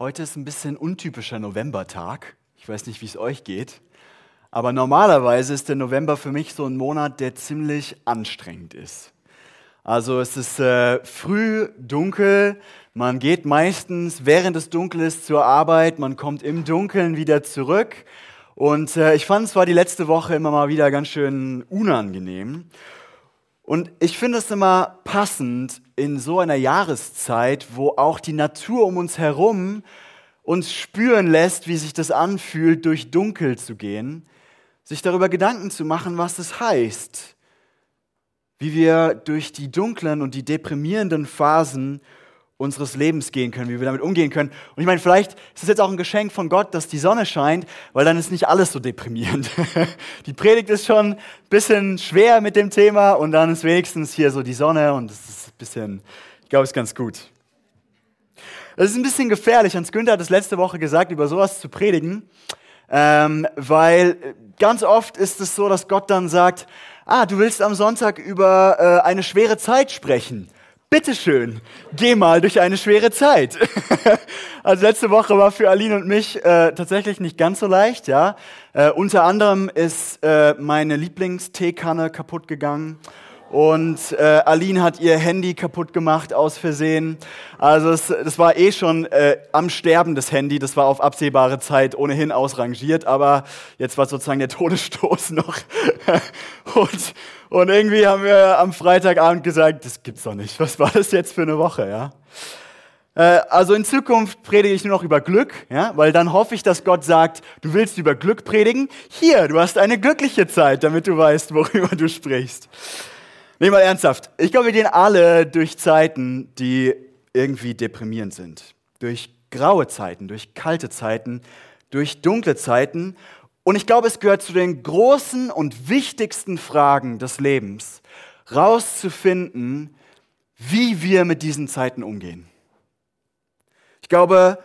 Heute ist ein bisschen untypischer Novembertag. Ich weiß nicht, wie es euch geht. Aber normalerweise ist der November für mich so ein Monat, der ziemlich anstrengend ist. Also es ist äh, früh dunkel, man geht meistens während es dunkel ist zur Arbeit, man kommt im Dunkeln wieder zurück. Und äh, ich fand es war die letzte Woche immer mal wieder ganz schön unangenehm. Und ich finde es immer passend in so einer Jahreszeit, wo auch die Natur um uns herum uns spüren lässt, wie sich das anfühlt, durch Dunkel zu gehen, sich darüber Gedanken zu machen, was es heißt, wie wir durch die dunklen und die deprimierenden Phasen unseres Lebens gehen können, wie wir damit umgehen können. Und ich meine, vielleicht ist es jetzt auch ein Geschenk von Gott, dass die Sonne scheint, weil dann ist nicht alles so deprimierend. Die Predigt ist schon ein bisschen schwer mit dem Thema und dann ist wenigstens hier so die Sonne und es ist ein bisschen, ich glaube, es ist ganz gut. Es ist ein bisschen gefährlich. Hans Günther hat es letzte Woche gesagt, über sowas zu predigen, ähm, weil ganz oft ist es so, dass Gott dann sagt, ah, du willst am Sonntag über äh, eine schwere Zeit sprechen bitteschön, geh mal durch eine schwere Zeit. also letzte Woche war für Aline und mich äh, tatsächlich nicht ganz so leicht, ja. Äh, unter anderem ist äh, meine Lieblingsteekanne kaputt gegangen und äh, Aline hat ihr Handy kaputt gemacht aus Versehen. Also es, das war eh schon äh, am Sterben des Handy, das war auf absehbare Zeit ohnehin ausrangiert, aber jetzt war sozusagen der Todesstoß noch. und, und irgendwie haben wir am Freitagabend gesagt, das gibt's doch nicht. Was war das jetzt für eine Woche, ja? Äh, also in Zukunft predige ich nur noch über Glück, ja, weil dann hoffe ich, dass Gott sagt, du willst über Glück predigen. Hier, du hast eine glückliche Zeit, damit du weißt, worüber du sprichst. Nee, mal ernsthaft. Ich glaube, wir gehen alle durch Zeiten, die irgendwie deprimierend sind. Durch graue Zeiten, durch kalte Zeiten, durch dunkle Zeiten. Und ich glaube, es gehört zu den großen und wichtigsten Fragen des Lebens, rauszufinden, wie wir mit diesen Zeiten umgehen. Ich glaube,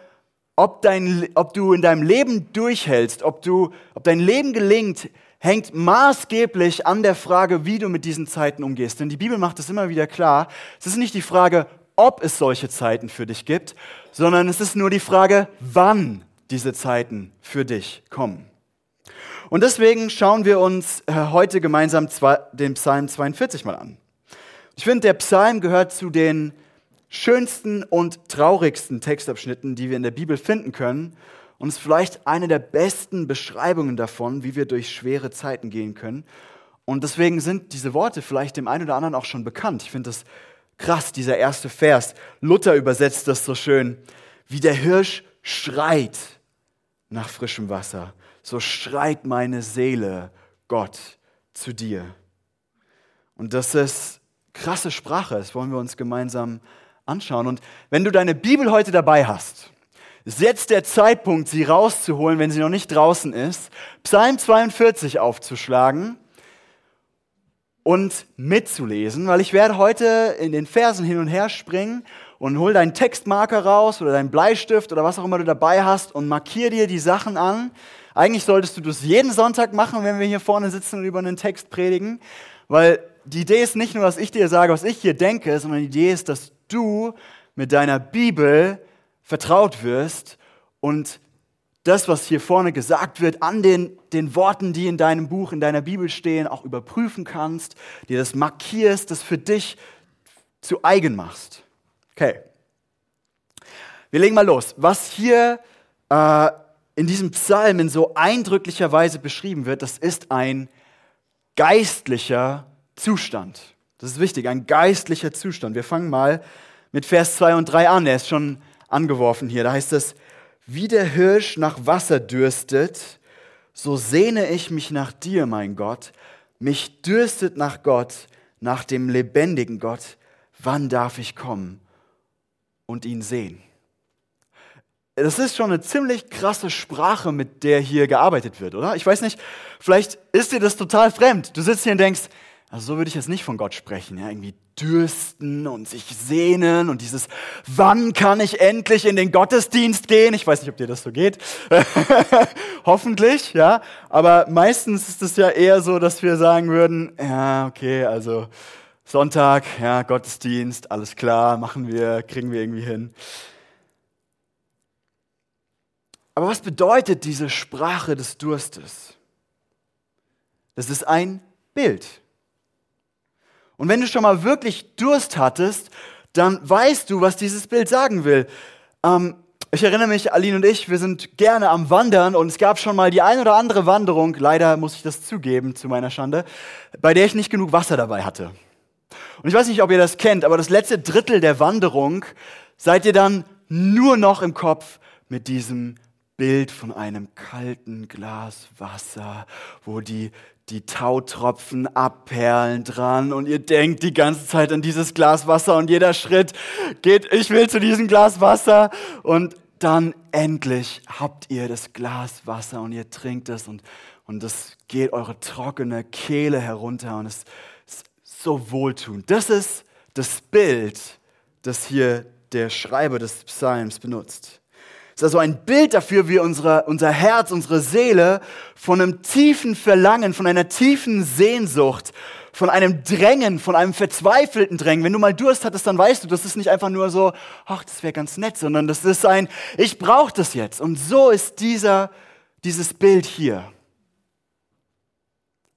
ob, dein, ob du in deinem Leben durchhältst, ob, du, ob dein Leben gelingt, hängt maßgeblich an der Frage, wie du mit diesen Zeiten umgehst. Denn die Bibel macht es immer wieder klar. Es ist nicht die Frage, ob es solche Zeiten für dich gibt, sondern es ist nur die Frage, wann diese Zeiten für dich kommen. Und deswegen schauen wir uns äh, heute gemeinsam den Psalm 42 mal an. Ich finde, der Psalm gehört zu den schönsten und traurigsten Textabschnitten, die wir in der Bibel finden können und ist vielleicht eine der besten Beschreibungen davon, wie wir durch schwere Zeiten gehen können. Und deswegen sind diese Worte vielleicht dem einen oder anderen auch schon bekannt. Ich finde das krass, dieser erste Vers. Luther übersetzt das so schön. Wie der Hirsch schreit nach frischem Wasser, so schreit meine Seele Gott zu dir. Und das ist krasse Sprache, das wollen wir uns gemeinsam anschauen. Und wenn du deine Bibel heute dabei hast, ist jetzt der Zeitpunkt, sie rauszuholen, wenn sie noch nicht draußen ist, Psalm 42 aufzuschlagen und mitzulesen, weil ich werde heute in den Versen hin und her springen und hol deinen Textmarker raus oder deinen Bleistift oder was auch immer du dabei hast und markier dir die Sachen an. Eigentlich solltest du das jeden Sonntag machen, wenn wir hier vorne sitzen und über einen Text predigen, weil die Idee ist nicht nur, dass ich dir sage, was ich hier denke, sondern die Idee ist, dass du mit deiner Bibel vertraut wirst und das, was hier vorne gesagt wird, an den, den Worten, die in deinem Buch, in deiner Bibel stehen, auch überprüfen kannst, dir das markierst, das für dich zu eigen machst. Okay. Wir legen mal los. Was hier äh, in diesem Psalm in so eindrücklicher Weise beschrieben wird, das ist ein geistlicher Zustand. Das ist wichtig, ein geistlicher Zustand. Wir fangen mal mit Vers 2 und 3 an. Er ist schon angeworfen hier. Da heißt es, wie der Hirsch nach Wasser dürstet, so sehne ich mich nach dir, mein Gott. Mich dürstet nach Gott, nach dem lebendigen Gott. Wann darf ich kommen und ihn sehen? Das ist schon eine ziemlich krasse Sprache, mit der hier gearbeitet wird, oder? Ich weiß nicht, vielleicht ist dir das total fremd. Du sitzt hier und denkst, also so würde ich jetzt nicht von Gott sprechen, ja, irgendwie dürsten und sich sehnen und dieses, wann kann ich endlich in den Gottesdienst gehen? Ich weiß nicht, ob dir das so geht. Hoffentlich, ja. Aber meistens ist es ja eher so, dass wir sagen würden, ja, okay, also Sonntag, ja, Gottesdienst, alles klar, machen wir, kriegen wir irgendwie hin. Aber was bedeutet diese Sprache des Durstes? Das ist ein Bild. Und wenn du schon mal wirklich Durst hattest, dann weißt du, was dieses Bild sagen will. Ähm, ich erinnere mich, Aline und ich, wir sind gerne am Wandern und es gab schon mal die ein oder andere Wanderung, leider muss ich das zugeben, zu meiner Schande, bei der ich nicht genug Wasser dabei hatte. Und ich weiß nicht, ob ihr das kennt, aber das letzte Drittel der Wanderung seid ihr dann nur noch im Kopf mit diesem Bild von einem kalten Glas Wasser, wo die, die Tautropfen abperlen dran und ihr denkt die ganze Zeit an dieses Glas Wasser und jeder Schritt geht, ich will zu diesem Glas Wasser und dann endlich habt ihr das Glas Wasser und ihr trinkt es und, und das geht eure trockene Kehle herunter und es so wohltuend. Das ist das Bild, das hier der Schreiber des Psalms benutzt. Es ist also ein Bild dafür, wie unsere, unser Herz, unsere Seele von einem tiefen Verlangen, von einer tiefen Sehnsucht, von einem Drängen, von einem verzweifelten Drängen. Wenn du mal Durst hattest, dann weißt du, das ist nicht einfach nur so, ach, das wäre ganz nett, sondern das ist ein, ich brauche das jetzt. Und so ist dieser, dieses Bild hier.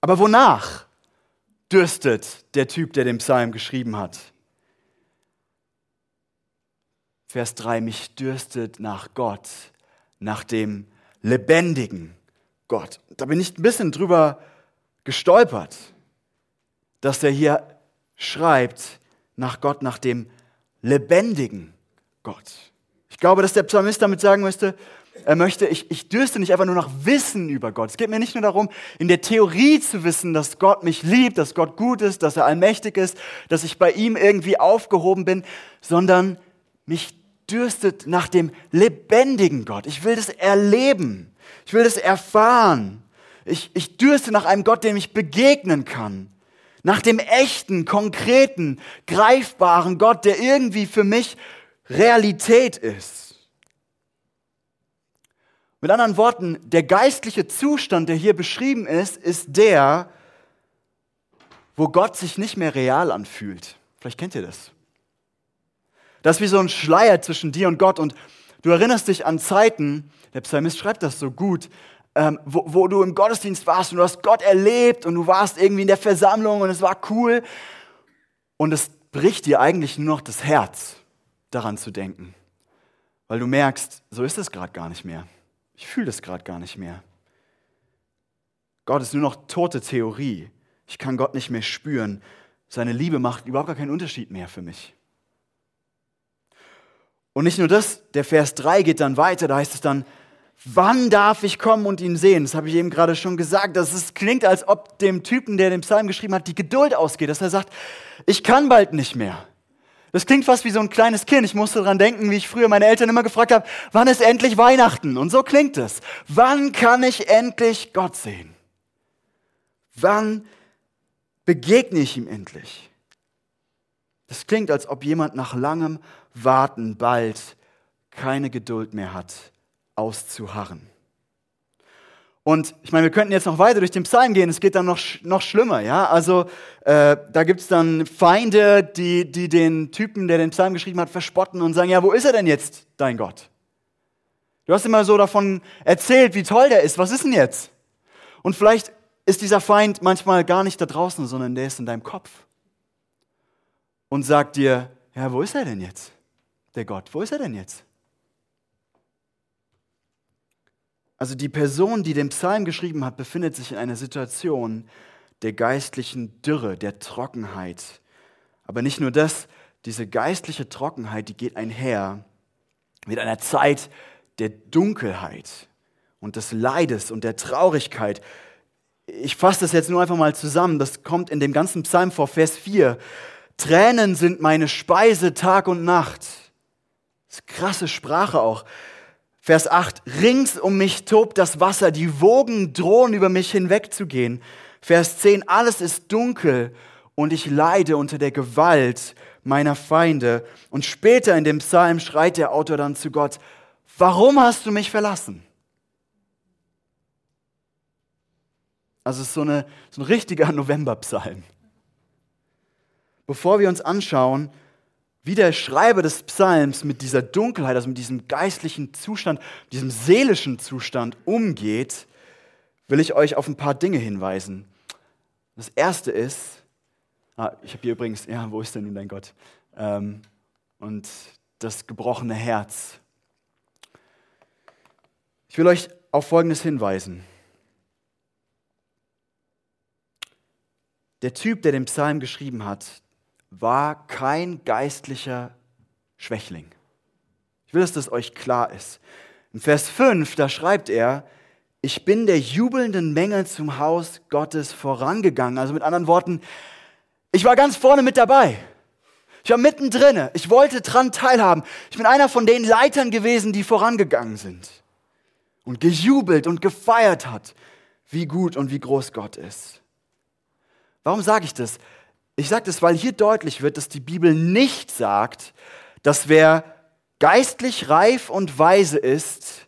Aber wonach dürstet der Typ, der den Psalm geschrieben hat? Vers 3, mich dürstet nach Gott, nach dem lebendigen Gott. Da bin ich ein bisschen drüber gestolpert, dass er hier schreibt nach Gott, nach dem lebendigen Gott. Ich glaube, dass der Psalmist damit sagen er möchte, ich, ich dürste nicht einfach nur nach Wissen über Gott. Es geht mir nicht nur darum, in der Theorie zu wissen, dass Gott mich liebt, dass Gott gut ist, dass er allmächtig ist, dass ich bei ihm irgendwie aufgehoben bin, sondern mich dürstet nach dem lebendigen Gott. Ich will das erleben. Ich will das erfahren. Ich, ich dürste nach einem Gott, dem ich begegnen kann. Nach dem echten, konkreten, greifbaren Gott, der irgendwie für mich Realität ist. Mit anderen Worten, der geistliche Zustand, der hier beschrieben ist, ist der, wo Gott sich nicht mehr real anfühlt. Vielleicht kennt ihr das. Das ist wie so ein Schleier zwischen dir und Gott. Und du erinnerst dich an Zeiten, der Psalmist schreibt das so gut, ähm, wo, wo du im Gottesdienst warst und du hast Gott erlebt und du warst irgendwie in der Versammlung und es war cool. Und es bricht dir eigentlich nur noch das Herz, daran zu denken. Weil du merkst, so ist es gerade gar nicht mehr. Ich fühle das gerade gar nicht mehr. Gott ist nur noch tote Theorie. Ich kann Gott nicht mehr spüren. Seine Liebe macht überhaupt gar keinen Unterschied mehr für mich. Und nicht nur das, der Vers 3 geht dann weiter, da heißt es dann, wann darf ich kommen und ihn sehen? Das habe ich eben gerade schon gesagt. Das ist, klingt, als ob dem Typen, der den Psalm geschrieben hat, die Geduld ausgeht, dass er sagt, ich kann bald nicht mehr. Das klingt fast wie so ein kleines Kind. Ich musste daran denken, wie ich früher meine Eltern immer gefragt habe, wann ist endlich Weihnachten? Und so klingt es. Wann kann ich endlich Gott sehen? Wann begegne ich ihm endlich? Das klingt, als ob jemand nach langem Warten bald keine Geduld mehr hat, auszuharren. Und ich meine, wir könnten jetzt noch weiter durch den Psalm gehen, es geht dann noch, noch schlimmer, ja. Also äh, da gibt es dann Feinde, die, die den Typen, der den Psalm geschrieben hat, verspotten und sagen, ja, wo ist er denn jetzt, dein Gott? Du hast immer so davon erzählt, wie toll der ist, was ist denn jetzt? Und vielleicht ist dieser Feind manchmal gar nicht da draußen, sondern der ist in deinem Kopf und sagt dir, ja, wo ist er denn jetzt? der Gott? Wo ist er denn jetzt? Also die Person, die den Psalm geschrieben hat, befindet sich in einer Situation der geistlichen Dürre, der Trockenheit. Aber nicht nur das, diese geistliche Trockenheit, die geht einher mit einer Zeit der Dunkelheit und des Leides und der Traurigkeit. Ich fasse das jetzt nur einfach mal zusammen. Das kommt in dem ganzen Psalm vor, Vers 4. Tränen sind meine Speise Tag und Nacht. Das ist krasse Sprache auch. Vers 8, rings um mich tobt das Wasser, die Wogen drohen über mich hinwegzugehen. Vers 10, alles ist dunkel und ich leide unter der Gewalt meiner Feinde. Und später in dem Psalm schreit der Autor dann zu Gott, warum hast du mich verlassen? Also es ist so, eine, so ein richtiger Novemberpsalm. Bevor wir uns anschauen, wie der Schreiber des Psalms mit dieser Dunkelheit, also mit diesem geistlichen Zustand, diesem seelischen Zustand umgeht, will ich euch auf ein paar Dinge hinweisen. Das erste ist, ah, ich habe hier übrigens, ja, wo ist denn nun dein Gott? Ähm, und das gebrochene Herz. Ich will euch auf Folgendes hinweisen. Der Typ, der den Psalm geschrieben hat, war kein geistlicher Schwächling. Ich will, dass das euch klar ist. In Vers 5, da schreibt er, ich bin der jubelnden Menge zum Haus Gottes vorangegangen. Also mit anderen Worten, ich war ganz vorne mit dabei. Ich war mittendrin. Ich wollte dran teilhaben. Ich bin einer von den Leitern gewesen, die vorangegangen sind und gejubelt und gefeiert hat, wie gut und wie groß Gott ist. Warum sage ich das? Ich sage das, weil hier deutlich wird, dass die Bibel nicht sagt, dass wer geistlich reif und weise ist,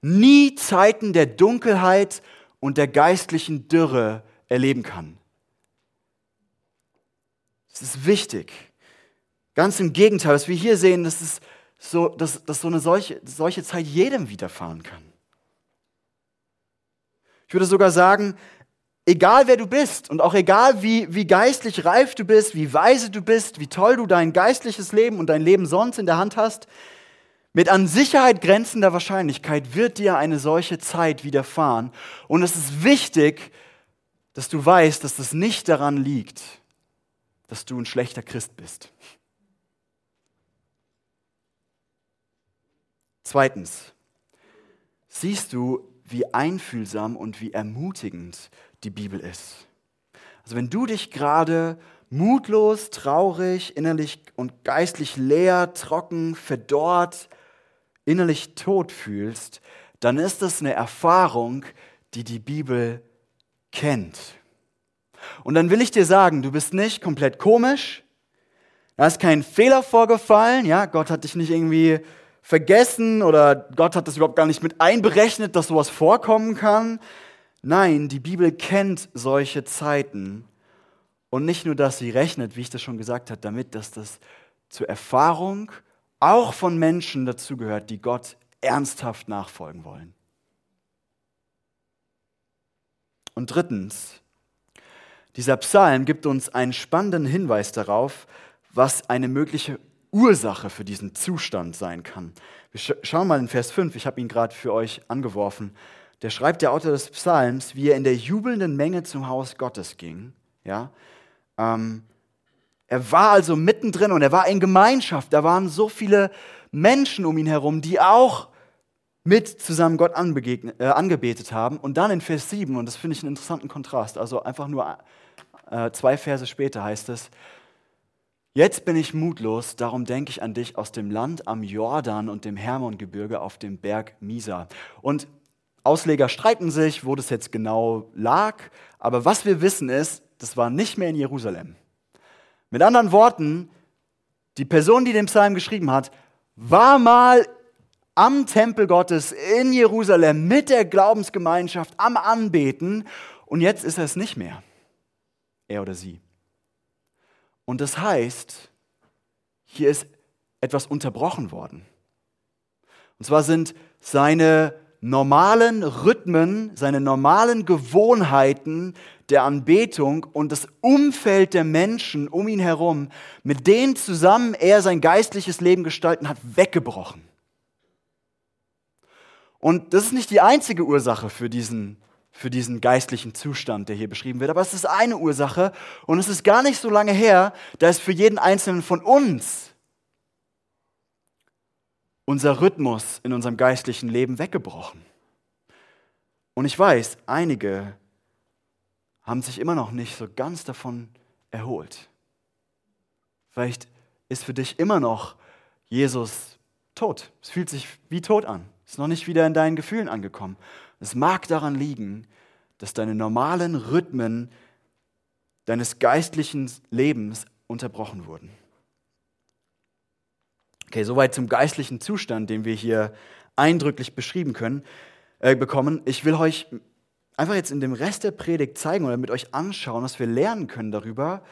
nie Zeiten der Dunkelheit und der geistlichen Dürre erleben kann. Das ist wichtig. Ganz im Gegenteil, was wir hier sehen, das ist so, dass, dass so eine solche, solche Zeit jedem widerfahren kann. Ich würde sogar sagen, egal wer du bist und auch egal wie, wie geistlich reif du bist, wie weise du bist, wie toll du dein geistliches Leben und dein Leben sonst in der Hand hast, mit an Sicherheit grenzender Wahrscheinlichkeit wird dir eine solche Zeit widerfahren. Und es ist wichtig, dass du weißt, dass das nicht daran liegt, dass du ein schlechter Christ bist. Zweitens, siehst du, wie einfühlsam und wie ermutigend die Bibel ist. Also wenn du dich gerade mutlos, traurig, innerlich und geistlich leer, trocken, verdorrt, innerlich tot fühlst, dann ist das eine Erfahrung, die die Bibel kennt. Und dann will ich dir sagen, du bist nicht komplett komisch, da ist kein Fehler vorgefallen, ja, Gott hat dich nicht irgendwie vergessen oder Gott hat das überhaupt gar nicht mit einberechnet, dass sowas vorkommen kann. Nein, die Bibel kennt solche Zeiten. Und nicht nur, dass sie rechnet, wie ich das schon gesagt habe, damit, dass das zur Erfahrung auch von Menschen dazugehört, die Gott ernsthaft nachfolgen wollen. Und drittens, dieser Psalm gibt uns einen spannenden Hinweis darauf, was eine mögliche Ursache für diesen Zustand sein kann. Wir schauen mal in Vers 5, ich habe ihn gerade für euch angeworfen. Der schreibt der Autor des Psalms, wie er in der jubelnden Menge zum Haus Gottes ging. Ja? Ähm, er war also mittendrin und er war in Gemeinschaft. Da waren so viele Menschen um ihn herum, die auch mit zusammen Gott äh, angebetet haben. Und dann in Vers 7, und das finde ich einen interessanten Kontrast, also einfach nur äh, zwei Verse später heißt es, Jetzt bin ich mutlos, darum denke ich an dich aus dem Land am Jordan und dem Hermongebirge auf dem Berg Misa. Und Ausleger streiten sich, wo das jetzt genau lag, aber was wir wissen ist, das war nicht mehr in Jerusalem. Mit anderen Worten, die Person, die den Psalm geschrieben hat, war mal am Tempel Gottes in Jerusalem mit der Glaubensgemeinschaft am Anbeten und jetzt ist er es nicht mehr. Er oder sie. Und das heißt, hier ist etwas unterbrochen worden. Und zwar sind seine normalen Rhythmen, seine normalen Gewohnheiten der Anbetung und das Umfeld der Menschen um ihn herum, mit denen zusammen er sein geistliches Leben gestalten hat, weggebrochen. Und das ist nicht die einzige Ursache für diesen für diesen geistlichen Zustand, der hier beschrieben wird. Aber es ist eine Ursache und es ist gar nicht so lange her, da ist für jeden Einzelnen von uns unser Rhythmus in unserem geistlichen Leben weggebrochen. Und ich weiß, einige haben sich immer noch nicht so ganz davon erholt. Vielleicht ist für dich immer noch Jesus tot. Es fühlt sich wie tot an. Ist noch nicht wieder in deinen Gefühlen angekommen. Es mag daran liegen, dass deine normalen Rhythmen deines geistlichen Lebens unterbrochen wurden. Okay, soweit zum geistlichen Zustand, den wir hier eindrücklich beschrieben können, äh, bekommen. Ich will euch einfach jetzt in dem Rest der Predigt zeigen oder mit euch anschauen, was wir lernen können darüber,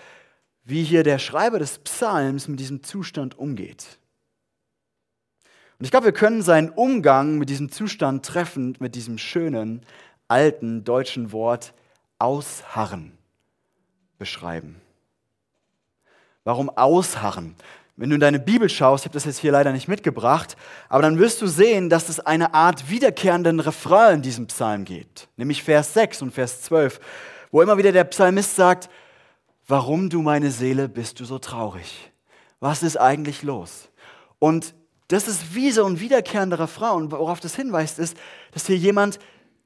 wie hier der Schreiber des Psalms mit diesem Zustand umgeht. Und ich glaube, wir können seinen Umgang mit diesem Zustand treffend mit diesem schönen, alten deutschen Wort ausharren beschreiben. Warum ausharren? Wenn du in deine Bibel schaust, ich habe das jetzt hier leider nicht mitgebracht, aber dann wirst du sehen, dass es eine Art wiederkehrenden Refrain in diesem Psalm gibt, nämlich Vers 6 und Vers 12, wo immer wieder der Psalmist sagt, warum du meine Seele bist du so traurig? Was ist eigentlich los? Und das ist wie so ein wiederkehrender Refrain und worauf das hinweist ist, dass hier jemand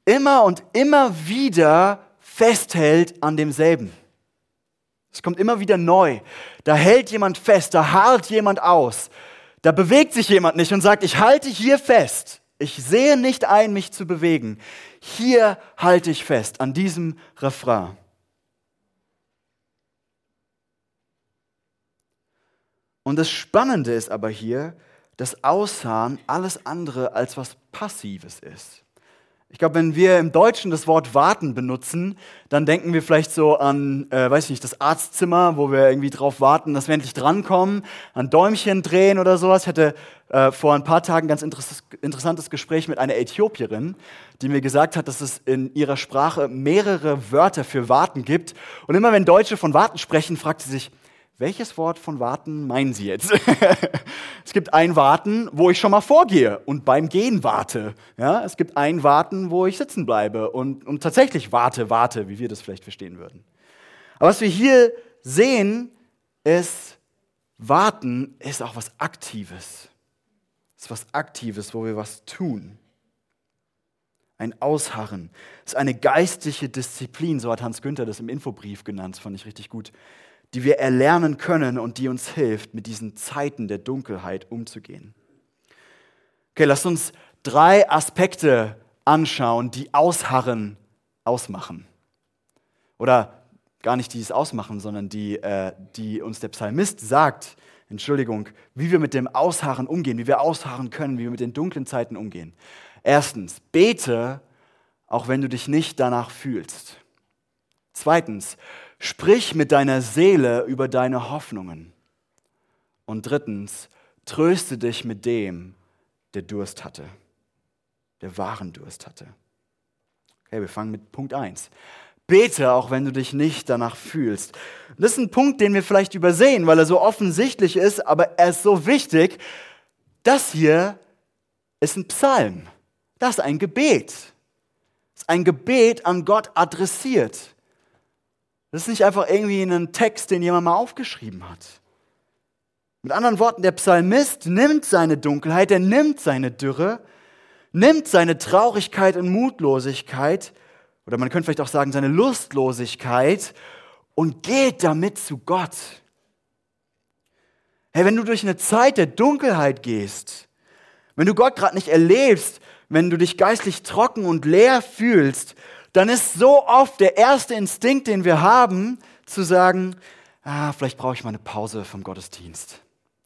immer und immer wieder festhält an demselben. Es kommt immer wieder neu. Da hält jemand fest, da harrt jemand aus. Da bewegt sich jemand nicht und sagt, ich halte hier fest. Ich sehe nicht ein, mich zu bewegen. Hier halte ich fest, an diesem Refrain. Und das Spannende ist aber hier, dass Ausharren alles andere als was Passives ist. Ich glaube, wenn wir im Deutschen das Wort warten benutzen, dann denken wir vielleicht so an, äh, weiß ich nicht, das Arztzimmer, wo wir irgendwie drauf warten, dass wir endlich drankommen, an Däumchen drehen oder sowas. Ich hatte äh, vor ein paar Tagen ein ganz interessantes Gespräch mit einer Äthiopierin, die mir gesagt hat, dass es in ihrer Sprache mehrere Wörter für warten gibt. Und immer wenn Deutsche von warten sprechen, fragt sie sich, welches Wort von warten meinen Sie jetzt? es gibt ein Warten, wo ich schon mal vorgehe und beim Gehen warte. Ja, es gibt ein Warten, wo ich sitzen bleibe und, und tatsächlich warte, warte, wie wir das vielleicht verstehen würden. Aber was wir hier sehen, ist, warten ist auch was Aktives. Es ist was Aktives, wo wir was tun. Ein Ausharren. Es ist eine geistliche Disziplin, so hat Hans Günther das im Infobrief genannt, das fand ich richtig gut die wir erlernen können und die uns hilft, mit diesen Zeiten der Dunkelheit umzugehen. Okay, lasst uns drei Aspekte anschauen, die Ausharren ausmachen. Oder gar nicht die es ausmachen, sondern die, äh, die uns der Psalmist sagt, Entschuldigung, wie wir mit dem Ausharren umgehen, wie wir ausharren können, wie wir mit den dunklen Zeiten umgehen. Erstens, bete, auch wenn du dich nicht danach fühlst. Zweitens, Sprich mit deiner Seele über deine Hoffnungen. Und drittens, tröste dich mit dem, der Durst hatte, der wahren Durst hatte. Okay, wir fangen mit Punkt 1. Bete, auch wenn du dich nicht danach fühlst. Das ist ein Punkt, den wir vielleicht übersehen, weil er so offensichtlich ist, aber er ist so wichtig. Das hier ist ein Psalm. Das ist ein Gebet. Das ist ein Gebet an Gott adressiert. Das ist nicht einfach irgendwie ein Text, den jemand mal aufgeschrieben hat. Mit anderen Worten, der Psalmist nimmt seine Dunkelheit, er nimmt seine Dürre, nimmt seine Traurigkeit und Mutlosigkeit, oder man könnte vielleicht auch sagen, seine Lustlosigkeit und geht damit zu Gott. Hey, wenn du durch eine Zeit der Dunkelheit gehst, wenn du Gott gerade nicht erlebst, wenn du dich geistlich trocken und leer fühlst, dann ist so oft der erste Instinkt, den wir haben, zu sagen, ah, vielleicht brauche ich mal eine Pause vom Gottesdienst.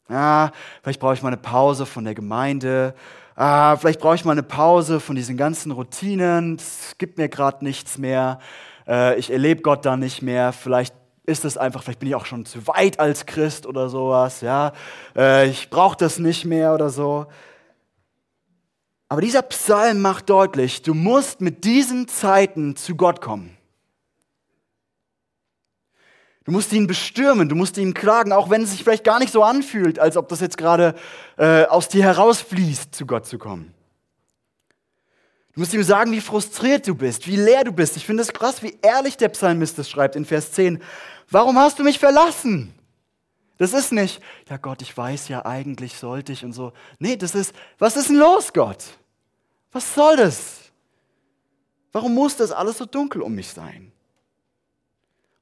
Ah, vielleicht brauche ich mal eine Pause von der Gemeinde. Ah, vielleicht brauche ich mal eine Pause von diesen ganzen Routinen. Es gibt mir gerade nichts mehr. Äh, ich erlebe Gott da nicht mehr. Vielleicht ist es einfach, vielleicht bin ich auch schon zu weit als Christ oder sowas. Ja, äh, ich brauche das nicht mehr oder so. Aber dieser Psalm macht deutlich, du musst mit diesen Zeiten zu Gott kommen. Du musst ihn bestürmen, du musst ihm klagen, auch wenn es sich vielleicht gar nicht so anfühlt, als ob das jetzt gerade äh, aus dir herausfließt, zu Gott zu kommen. Du musst ihm sagen, wie frustriert du bist, wie leer du bist. Ich finde es krass, wie ehrlich der Psalmist es schreibt in Vers 10. Warum hast du mich verlassen? Das ist nicht, ja Gott, ich weiß ja, eigentlich sollte ich und so. Nee, das ist, was ist denn los, Gott? Was soll das? Warum muss das alles so dunkel um mich sein?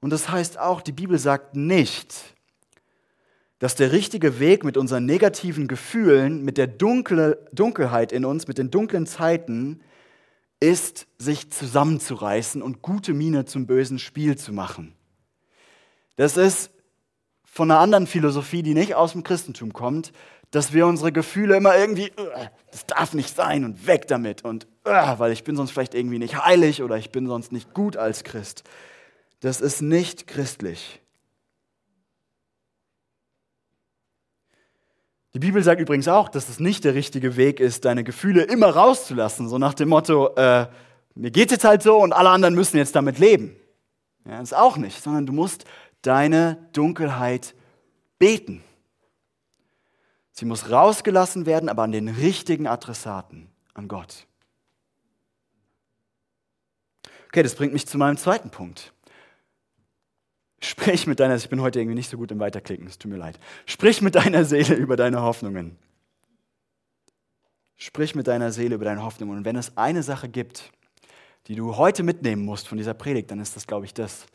Und das heißt auch, die Bibel sagt nicht, dass der richtige Weg mit unseren negativen Gefühlen, mit der Dunkle, Dunkelheit in uns, mit den dunklen Zeiten, ist, sich zusammenzureißen und gute Miene zum bösen Spiel zu machen. Das ist von einer anderen Philosophie, die nicht aus dem Christentum kommt, dass wir unsere Gefühle immer irgendwie, äh, das darf nicht sein und weg damit und äh, weil ich bin sonst vielleicht irgendwie nicht heilig oder ich bin sonst nicht gut als Christ. Das ist nicht christlich. Die Bibel sagt übrigens auch, dass es nicht der richtige Weg ist, deine Gefühle immer rauszulassen, so nach dem Motto, äh, mir geht es jetzt halt so und alle anderen müssen jetzt damit leben. Ja, das ist auch nicht, sondern du musst deine Dunkelheit beten. Sie muss rausgelassen werden, aber an den richtigen Adressaten, an Gott. Okay, das bringt mich zu meinem zweiten Punkt. Sprich mit deiner, ich bin heute irgendwie nicht so gut im Weiterklicken, es tut mir leid. Sprich mit deiner Seele über deine Hoffnungen. Sprich mit deiner Seele über deine Hoffnungen. Und wenn es eine Sache gibt, die du heute mitnehmen musst von dieser Predigt, dann ist das, glaube ich, das.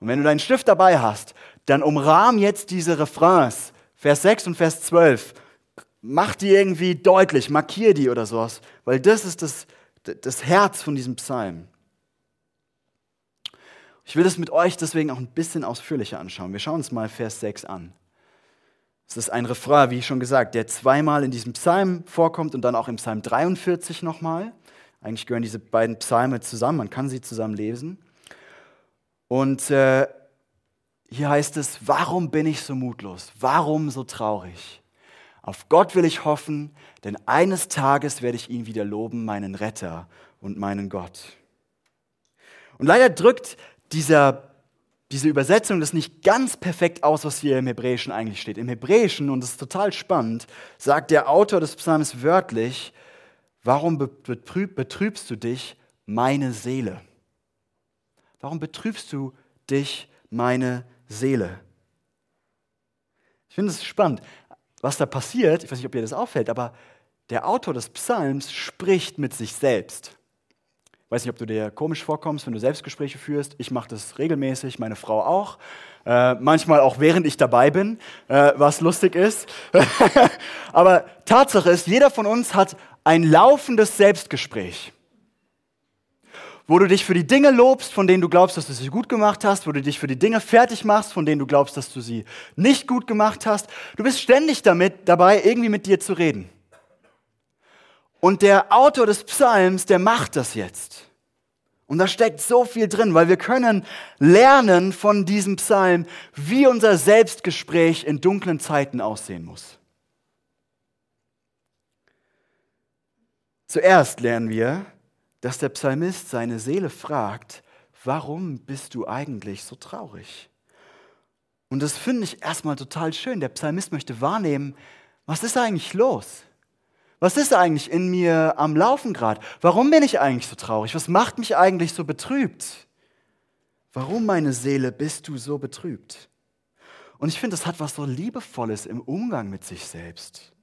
Und wenn du deinen Stift dabei hast, dann umrahm jetzt diese Refrains, Vers 6 und Vers 12. Mach die irgendwie deutlich, markier die oder sowas, weil das ist das, das Herz von diesem Psalm. Ich will das mit euch deswegen auch ein bisschen ausführlicher anschauen. Wir schauen uns mal Vers 6 an. Es ist ein Refrain, wie schon gesagt, der zweimal in diesem Psalm vorkommt und dann auch im Psalm 43 nochmal. Eigentlich gehören diese beiden Psalme zusammen, man kann sie zusammen lesen. Und äh, hier heißt es, warum bin ich so mutlos? Warum so traurig? Auf Gott will ich hoffen, denn eines Tages werde ich ihn wieder loben, meinen Retter und meinen Gott. Und leider drückt dieser, diese Übersetzung das nicht ganz perfekt aus, was hier im Hebräischen eigentlich steht. Im Hebräischen, und das ist total spannend, sagt der Autor des Psalms wörtlich, warum betrübst du dich, meine Seele? Warum betrübst du dich, meine Seele? Ich finde es spannend, was da passiert. Ich weiß nicht, ob dir das auffällt, aber der Autor des Psalms spricht mit sich selbst. Ich weiß nicht, ob du dir komisch vorkommst, wenn du Selbstgespräche führst. Ich mache das regelmäßig, meine Frau auch. Äh, manchmal auch während ich dabei bin, äh, was lustig ist. Aber Tatsache ist, jeder von uns hat ein laufendes Selbstgespräch wo du dich für die Dinge lobst, von denen du glaubst, dass du sie gut gemacht hast, wo du dich für die Dinge fertig machst, von denen du glaubst, dass du sie nicht gut gemacht hast. Du bist ständig damit dabei, irgendwie mit dir zu reden. Und der Autor des Psalms, der macht das jetzt. Und da steckt so viel drin, weil wir können lernen von diesem Psalm, wie unser Selbstgespräch in dunklen Zeiten aussehen muss. Zuerst lernen wir, dass der Psalmist seine Seele fragt, warum bist du eigentlich so traurig? Und das finde ich erstmal total schön. Der Psalmist möchte wahrnehmen, was ist eigentlich los? Was ist eigentlich in mir am Laufen gerade? Warum bin ich eigentlich so traurig? Was macht mich eigentlich so betrübt? Warum, meine Seele, bist du so betrübt? Und ich finde, das hat was so Liebevolles im Umgang mit sich selbst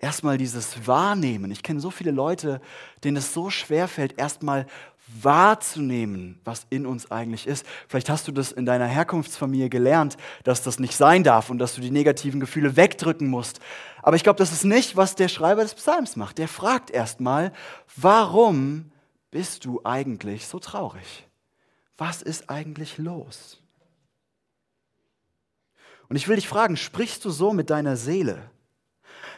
erstmal dieses Wahrnehmen. Ich kenne so viele Leute, denen es so schwer fällt, erstmal wahrzunehmen, was in uns eigentlich ist. Vielleicht hast du das in deiner Herkunftsfamilie gelernt, dass das nicht sein darf und dass du die negativen Gefühle wegdrücken musst. Aber ich glaube, das ist nicht, was der Schreiber des Psalms macht. Der fragt erstmal, warum bist du eigentlich so traurig? Was ist eigentlich los? Und ich will dich fragen, sprichst du so mit deiner Seele?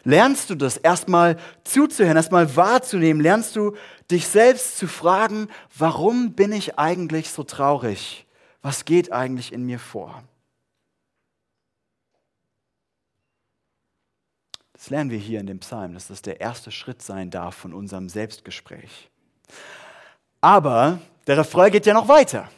Lernst du das, erstmal zuzuhören, erstmal wahrzunehmen, lernst du dich selbst zu fragen, warum bin ich eigentlich so traurig? Was geht eigentlich in mir vor? Das lernen wir hier in dem Psalm, dass das der erste Schritt sein darf von unserem Selbstgespräch. Aber der Refrain geht ja noch weiter.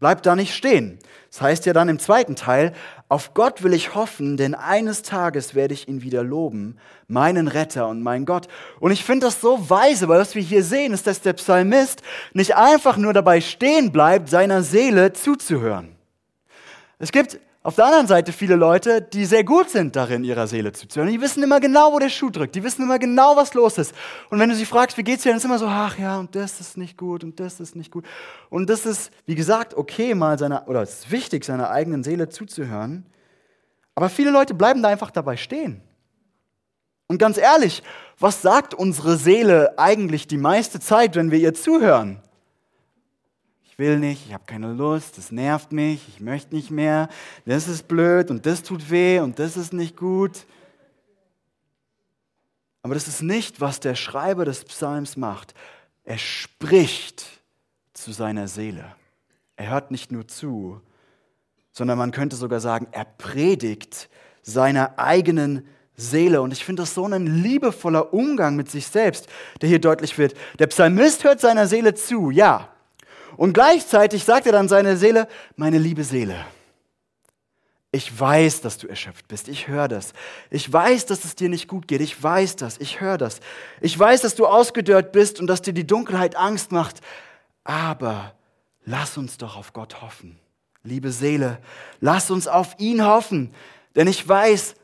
Bleibt da nicht stehen. Das heißt ja dann im zweiten Teil, auf Gott will ich hoffen, denn eines Tages werde ich ihn wieder loben, meinen Retter und meinen Gott. Und ich finde das so weise, weil was wir hier sehen, ist, dass der Psalmist nicht einfach nur dabei stehen bleibt, seiner Seele zuzuhören. Es gibt auf der anderen Seite viele Leute, die sehr gut sind darin, ihrer Seele zuzuhören. Die wissen immer genau, wo der Schuh drückt. Die wissen immer genau, was los ist. Und wenn du sie fragst, wie geht's dir, dann ist immer so, ach ja, und das ist nicht gut und das ist nicht gut. Und das ist, wie gesagt, okay, mal seiner, oder es ist wichtig, seiner eigenen Seele zuzuhören. Aber viele Leute bleiben da einfach dabei stehen. Und ganz ehrlich, was sagt unsere Seele eigentlich die meiste Zeit, wenn wir ihr zuhören? Will nicht, ich habe keine Lust, das nervt mich, ich möchte nicht mehr, das ist blöd und das tut weh und das ist nicht gut. Aber das ist nicht, was der Schreiber des Psalms macht. Er spricht zu seiner Seele. Er hört nicht nur zu, sondern man könnte sogar sagen, er predigt seiner eigenen Seele. Und ich finde das so ein liebevoller Umgang mit sich selbst, der hier deutlich wird. Der Psalmist hört seiner Seele zu, ja. Und gleichzeitig sagt er dann seiner Seele, meine liebe Seele, ich weiß, dass du erschöpft bist. Ich höre das. Ich weiß, dass es dir nicht gut geht. Ich weiß das. Ich höre das. Ich weiß, dass du ausgedörrt bist und dass dir die Dunkelheit Angst macht. Aber lass uns doch auf Gott hoffen. Liebe Seele, lass uns auf ihn hoffen. Denn ich weiß,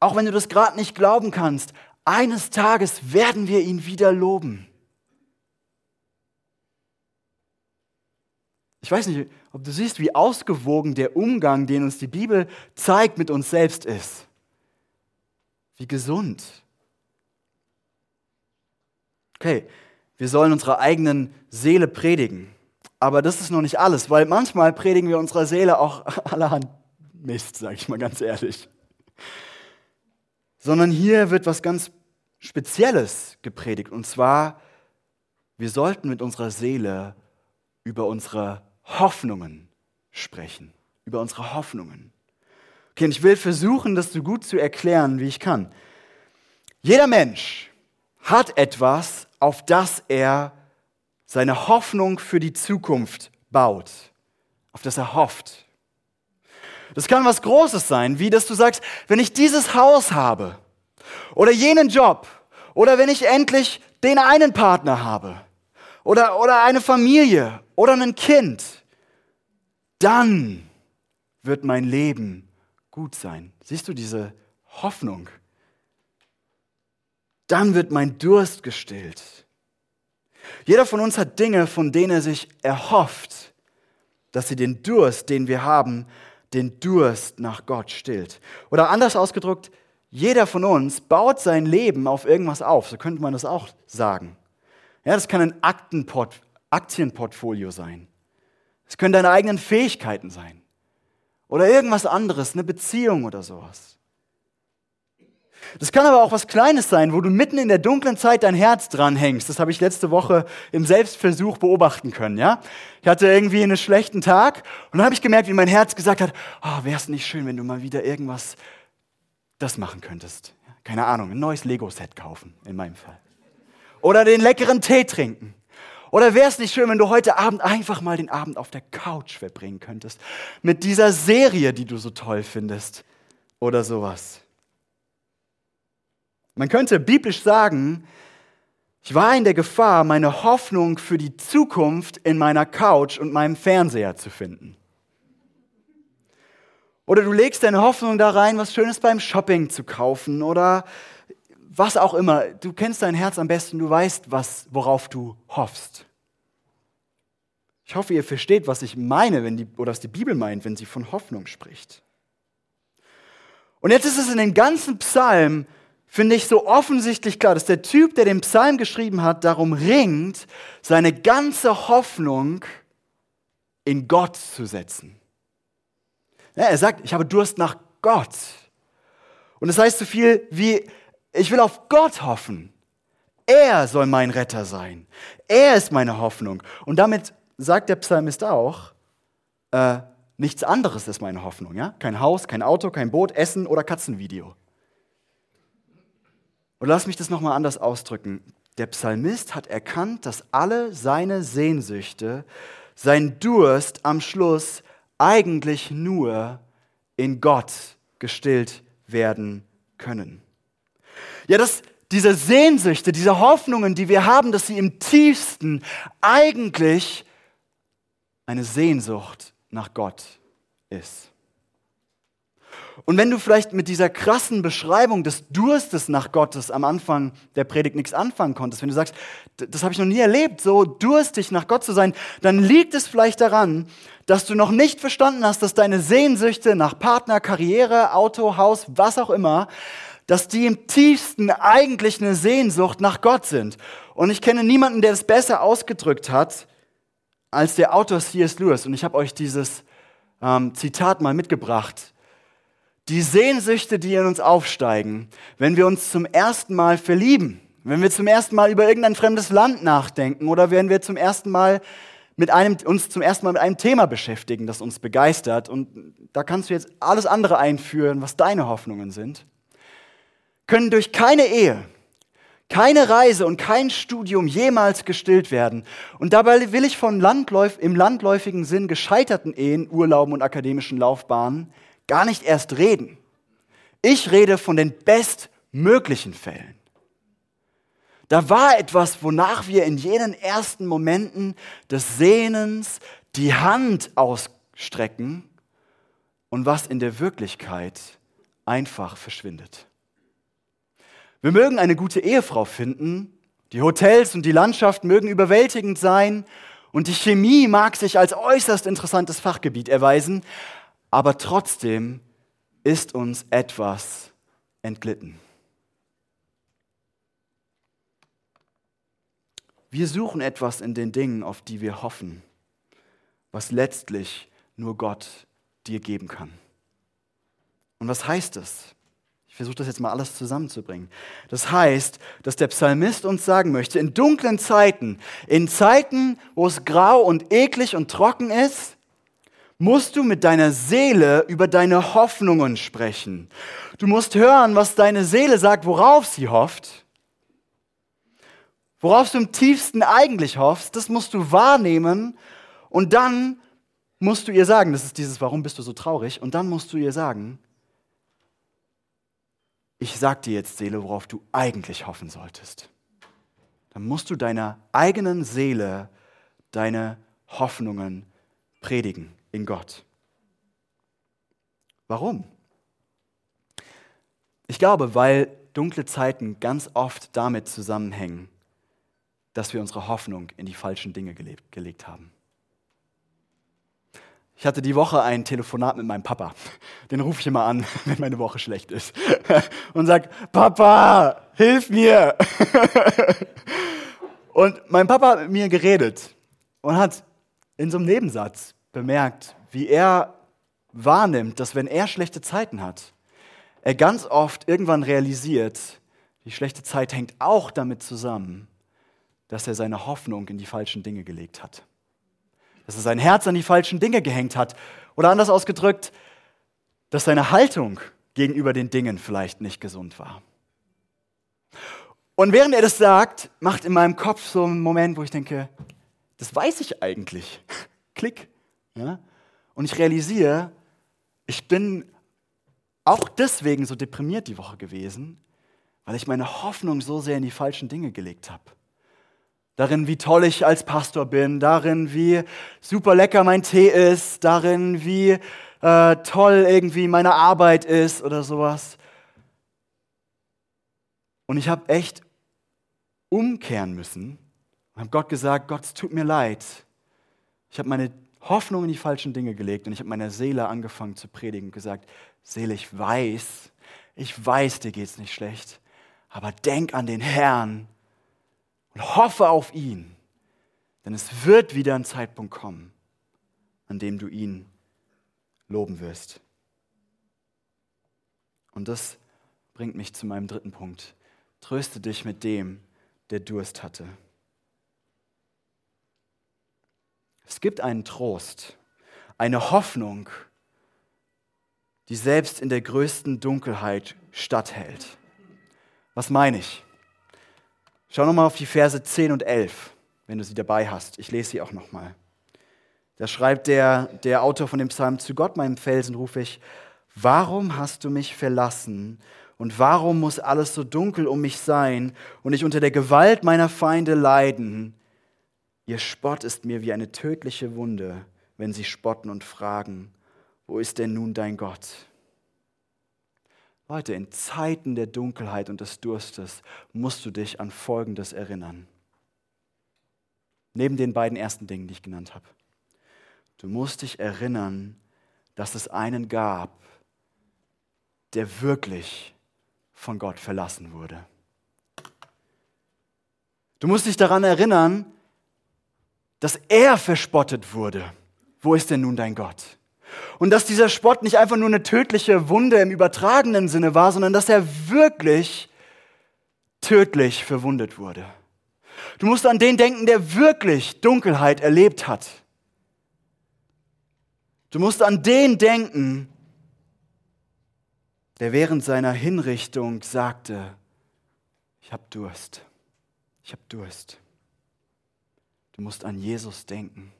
auch wenn du das gerade nicht glauben kannst, eines Tages werden wir ihn wieder loben. Ich weiß nicht, ob du siehst, wie ausgewogen der Umgang, den uns die Bibel zeigt, mit uns selbst ist. Wie gesund. Okay, wir sollen unserer eigenen Seele predigen. Aber das ist noch nicht alles, weil manchmal predigen wir unserer Seele auch allerhand Mist, sage ich mal ganz ehrlich. Sondern hier wird was ganz Spezielles gepredigt. Und zwar, wir sollten mit unserer Seele über unsere Hoffnungen sprechen, über unsere Hoffnungen. Okay, und ich will versuchen, das so gut zu erklären, wie ich kann. Jeder Mensch hat etwas, auf das er seine Hoffnung für die Zukunft baut, auf das er hofft. Das kann was Großes sein, wie dass du sagst, wenn ich dieses Haus habe oder jenen Job oder wenn ich endlich den einen Partner habe oder, oder eine Familie oder ein Kind, dann wird mein Leben gut sein. Siehst du diese Hoffnung? Dann wird mein Durst gestillt. Jeder von uns hat Dinge, von denen er sich erhofft, dass sie den Durst, den wir haben, den Durst nach Gott stillt. Oder anders ausgedrückt, jeder von uns baut sein Leben auf irgendwas auf. So könnte man das auch sagen. Ja, das kann ein Aktienportfolio sein. Es können deine eigenen Fähigkeiten sein. Oder irgendwas anderes, eine Beziehung oder sowas. Das kann aber auch was Kleines sein, wo du mitten in der dunklen Zeit dein Herz dranhängst. Das habe ich letzte Woche im Selbstversuch beobachten können. Ja? Ich hatte irgendwie einen schlechten Tag und dann habe ich gemerkt, wie mein Herz gesagt hat, oh, wäre es nicht schön, wenn du mal wieder irgendwas das machen könntest. Keine Ahnung, ein neues Lego-Set kaufen, in meinem Fall. Oder den leckeren Tee trinken. Oder wäre es nicht schön, wenn du heute Abend einfach mal den Abend auf der Couch verbringen könntest? Mit dieser Serie, die du so toll findest. Oder sowas. Man könnte biblisch sagen, ich war in der Gefahr, meine Hoffnung für die Zukunft in meiner Couch und meinem Fernseher zu finden. Oder du legst deine Hoffnung da rein, was Schönes beim Shopping zu kaufen oder was auch immer, du kennst dein Herz am besten, du weißt, was, worauf du hoffst. Ich hoffe, ihr versteht, was ich meine, wenn die, oder was die Bibel meint, wenn sie von Hoffnung spricht. Und jetzt ist es in den ganzen Psalm, finde ich, so offensichtlich klar, dass der Typ, der den Psalm geschrieben hat, darum ringt, seine ganze Hoffnung in Gott zu setzen. Ja, er sagt, ich habe Durst nach Gott. Und das heißt so viel wie, ich will auf Gott hoffen. Er soll mein Retter sein. Er ist meine Hoffnung. Und damit sagt der Psalmist auch, äh, nichts anderes ist meine Hoffnung. Ja? Kein Haus, kein Auto, kein Boot, Essen oder Katzenvideo. Und lass mich das nochmal anders ausdrücken. Der Psalmist hat erkannt, dass alle seine Sehnsüchte, sein Durst am Schluss eigentlich nur in Gott gestillt werden können. Ja, dass diese Sehnsüchte, diese Hoffnungen, die wir haben, dass sie im tiefsten eigentlich eine Sehnsucht nach Gott ist. Und wenn du vielleicht mit dieser krassen Beschreibung des Durstes nach Gottes am Anfang der Predigt nichts anfangen konntest, wenn du sagst, das habe ich noch nie erlebt, so durstig nach Gott zu sein, dann liegt es vielleicht daran, dass du noch nicht verstanden hast, dass deine Sehnsüchte nach Partner, Karriere, Auto, Haus, was auch immer, dass die im tiefsten eigentlich eine Sehnsucht nach Gott sind. Und ich kenne niemanden, der das besser ausgedrückt hat als der Autor C.S. Lewis. Und ich habe euch dieses ähm, Zitat mal mitgebracht. Die Sehnsüchte, die in uns aufsteigen, wenn wir uns zum ersten Mal verlieben, wenn wir zum ersten Mal über irgendein fremdes Land nachdenken oder wenn wir zum ersten Mal mit einem, uns zum ersten Mal mit einem Thema beschäftigen, das uns begeistert. Und da kannst du jetzt alles andere einführen, was deine Hoffnungen sind. Können durch keine Ehe, keine Reise und kein Studium jemals gestillt werden. Und dabei will ich von Landläuf im landläufigen Sinn gescheiterten Ehen, Urlauben und akademischen Laufbahnen gar nicht erst reden. Ich rede von den bestmöglichen Fällen. Da war etwas, wonach wir in jenen ersten Momenten des Sehnens die Hand ausstrecken und was in der Wirklichkeit einfach verschwindet. Wir mögen eine gute Ehefrau finden, die Hotels und die Landschaft mögen überwältigend sein und die Chemie mag sich als äußerst interessantes Fachgebiet erweisen, aber trotzdem ist uns etwas entglitten. Wir suchen etwas in den Dingen, auf die wir hoffen, was letztlich nur Gott dir geben kann. Und was heißt das? Ich versuche das jetzt mal alles zusammenzubringen. Das heißt, dass der Psalmist uns sagen möchte, in dunklen Zeiten, in Zeiten, wo es grau und eklig und trocken ist, musst du mit deiner Seele über deine Hoffnungen sprechen. Du musst hören, was deine Seele sagt, worauf sie hofft. Worauf du im tiefsten eigentlich hoffst, das musst du wahrnehmen und dann musst du ihr sagen, das ist dieses, warum bist du so traurig? Und dann musst du ihr sagen, ich sag dir jetzt, Seele, worauf du eigentlich hoffen solltest. Dann musst du deiner eigenen Seele deine Hoffnungen predigen in Gott. Warum? Ich glaube, weil dunkle Zeiten ganz oft damit zusammenhängen, dass wir unsere Hoffnung in die falschen Dinge gelebt, gelegt haben. Ich hatte die Woche ein Telefonat mit meinem Papa. Den rufe ich immer an, wenn meine Woche schlecht ist. Und sage, Papa, hilf mir. Und mein Papa hat mit mir geredet und hat in so einem Nebensatz bemerkt, wie er wahrnimmt, dass wenn er schlechte Zeiten hat, er ganz oft irgendwann realisiert, die schlechte Zeit hängt auch damit zusammen, dass er seine Hoffnung in die falschen Dinge gelegt hat. Dass er sein Herz an die falschen Dinge gehängt hat. Oder anders ausgedrückt, dass seine Haltung gegenüber den Dingen vielleicht nicht gesund war. Und während er das sagt, macht in meinem Kopf so einen Moment, wo ich denke, das weiß ich eigentlich. Klick. Ja? Und ich realisiere, ich bin auch deswegen so deprimiert die Woche gewesen, weil ich meine Hoffnung so sehr in die falschen Dinge gelegt habe. Darin, wie toll ich als Pastor bin, darin, wie super lecker mein Tee ist, darin, wie äh, toll irgendwie meine Arbeit ist oder sowas. Und ich habe echt umkehren müssen und habe Gott gesagt, Gott, es tut mir leid. Ich habe meine Hoffnung in die falschen Dinge gelegt und ich habe meiner Seele angefangen zu predigen und gesagt, Seele, ich weiß, ich weiß, dir geht es nicht schlecht, aber denk an den Herrn und hoffe auf ihn, denn es wird wieder ein Zeitpunkt kommen, an dem du ihn loben wirst. Und das bringt mich zu meinem dritten Punkt. Tröste dich mit dem, der Durst hatte. Es gibt einen Trost, eine Hoffnung, die selbst in der größten Dunkelheit statthält. Was meine ich? Schau nochmal auf die Verse 10 und 11, wenn du sie dabei hast. Ich lese sie auch nochmal. Da schreibt der, der Autor von dem Psalm, zu Gott, meinem Felsen, rufe ich, warum hast du mich verlassen und warum muss alles so dunkel um mich sein und ich unter der Gewalt meiner Feinde leiden? Ihr Spott ist mir wie eine tödliche Wunde, wenn sie spotten und fragen, wo ist denn nun dein Gott? Leute, in Zeiten der Dunkelheit und des Durstes musst du dich an Folgendes erinnern. Neben den beiden ersten Dingen, die ich genannt habe. Du musst dich erinnern, dass es einen gab, der wirklich von Gott verlassen wurde. Du musst dich daran erinnern, dass er verspottet wurde. Wo ist denn nun dein Gott? Und dass dieser Spott nicht einfach nur eine tödliche Wunde im übertragenen Sinne war, sondern dass er wirklich tödlich verwundet wurde. Du musst an den denken, der wirklich Dunkelheit erlebt hat. Du musst an den denken, der während seiner Hinrichtung sagte, ich habe Durst, ich habe Durst. Du musst an Jesus denken.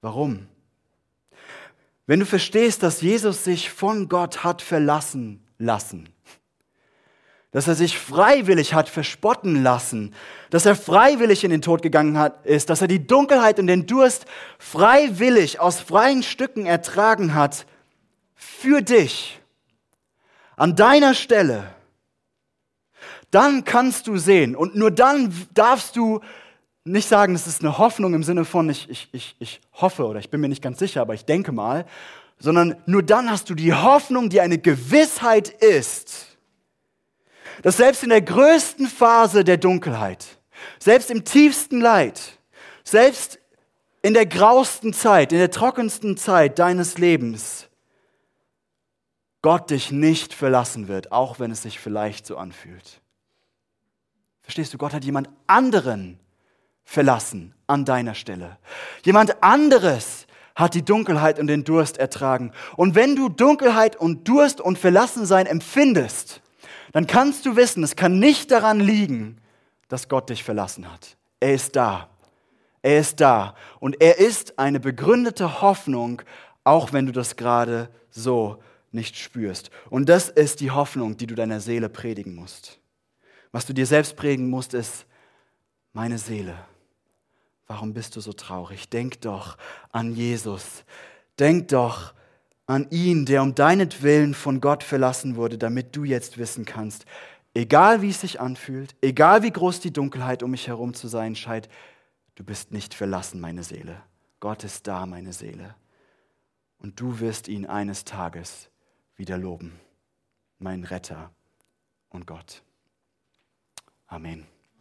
Warum? Wenn du verstehst, dass Jesus sich von Gott hat verlassen lassen, dass er sich freiwillig hat verspotten lassen, dass er freiwillig in den Tod gegangen hat, ist, dass er die Dunkelheit und den Durst freiwillig aus freien Stücken ertragen hat, für dich, an deiner Stelle, dann kannst du sehen und nur dann darfst du nicht sagen, es ist eine Hoffnung im Sinne von, ich, ich, ich, ich hoffe oder ich bin mir nicht ganz sicher, aber ich denke mal, sondern nur dann hast du die Hoffnung, die eine Gewissheit ist, dass selbst in der größten Phase der Dunkelheit, selbst im tiefsten Leid, selbst in der grausten Zeit, in der trockensten Zeit deines Lebens, Gott dich nicht verlassen wird, auch wenn es sich vielleicht so anfühlt. Verstehst du, Gott hat jemand anderen verlassen an deiner Stelle. Jemand anderes hat die Dunkelheit und den Durst ertragen. Und wenn du Dunkelheit und Durst und Verlassensein empfindest, dann kannst du wissen, es kann nicht daran liegen, dass Gott dich verlassen hat. Er ist da. Er ist da. Und er ist eine begründete Hoffnung, auch wenn du das gerade so nicht spürst. Und das ist die Hoffnung, die du deiner Seele predigen musst. Was du dir selbst predigen musst, ist, meine Seele, Warum bist du so traurig? Denk doch an Jesus. Denk doch an ihn, der um deinetwillen von Gott verlassen wurde, damit du jetzt wissen kannst, egal wie es sich anfühlt, egal wie groß die Dunkelheit um mich herum zu sein scheint, du bist nicht verlassen, meine Seele. Gott ist da, meine Seele. Und du wirst ihn eines Tages wieder loben, mein Retter und Gott. Amen.